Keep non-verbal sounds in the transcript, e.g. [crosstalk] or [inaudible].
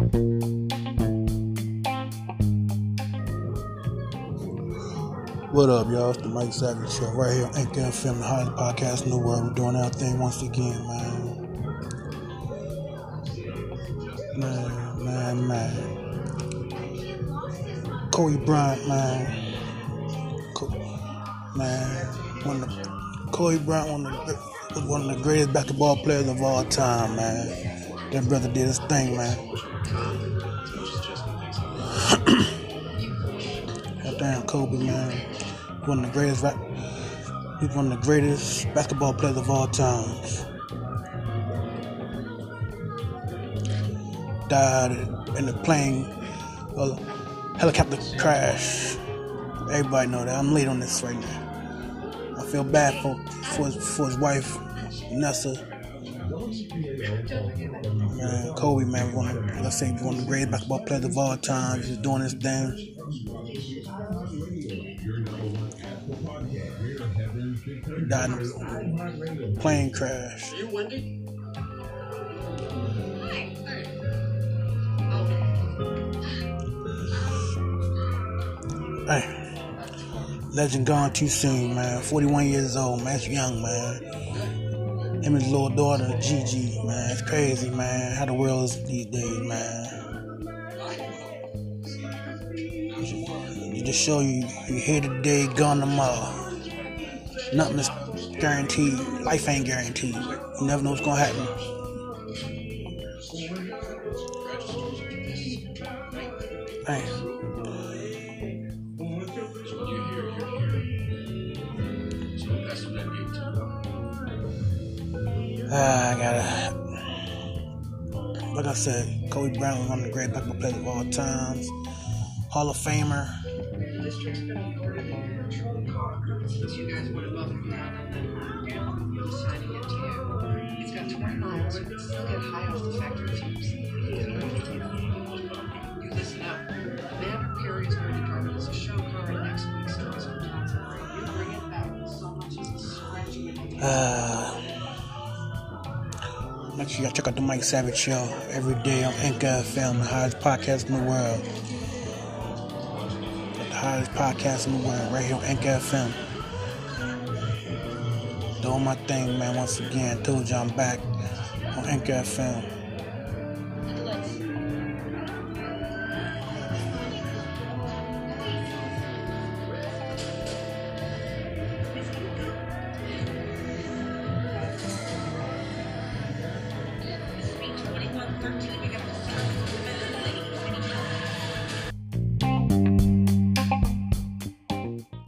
What up, y'all? It's the Mike Savage Show right here on Anchor FM, the hottest podcast in the world. We're doing our thing once again, man. Man, man, man. Kobe Bryant, man. man, one of the, Kobe Bryant, one of the, one of the greatest basketball players of all time, man. That brother did his thing, man. [coughs] That Damn, Kobe, man. One of the greatest, he's one of the greatest basketball players of all times. Died in a plane, a helicopter crash. Everybody know that. I'm late on this right now. I feel bad for for his, for his wife, Nessa. Man, Kobe, man, one like I say, one of the greatest basketball players of all time. He's doing his thing. Died in a plane crash. Hey, legend gone too soon, man. 41 years old, man. That's young, man. Him and his little daughter, Gigi, man. It's crazy, man. How the world is these days, man. Just show you, you're here today, gone tomorrow. Nothing is guaranteed. Life ain't guaranteed. You never know what's gonna happen. Hey. I gotta. Like I said, Kobe Bryant was one of the great basketball players of all times. Hall of Famer. You guys went above and beyond on that You're deciding it too. It's got 20 miles. Still get high off the factory fumes. You listen up. Man Perry is going to drive it as a show car in next week's Awesome Johnson Parade. You bring it back with so much as a scratch in it. Uh, make sure y'all check out the Mike Savage Show every day on Anchor FM, the hottest podcast in the world. The hottest podcast in the world, right here on Anchor FM. Doing my thing, man. Once again, told you I'm back on Anchor FM. they're teaming up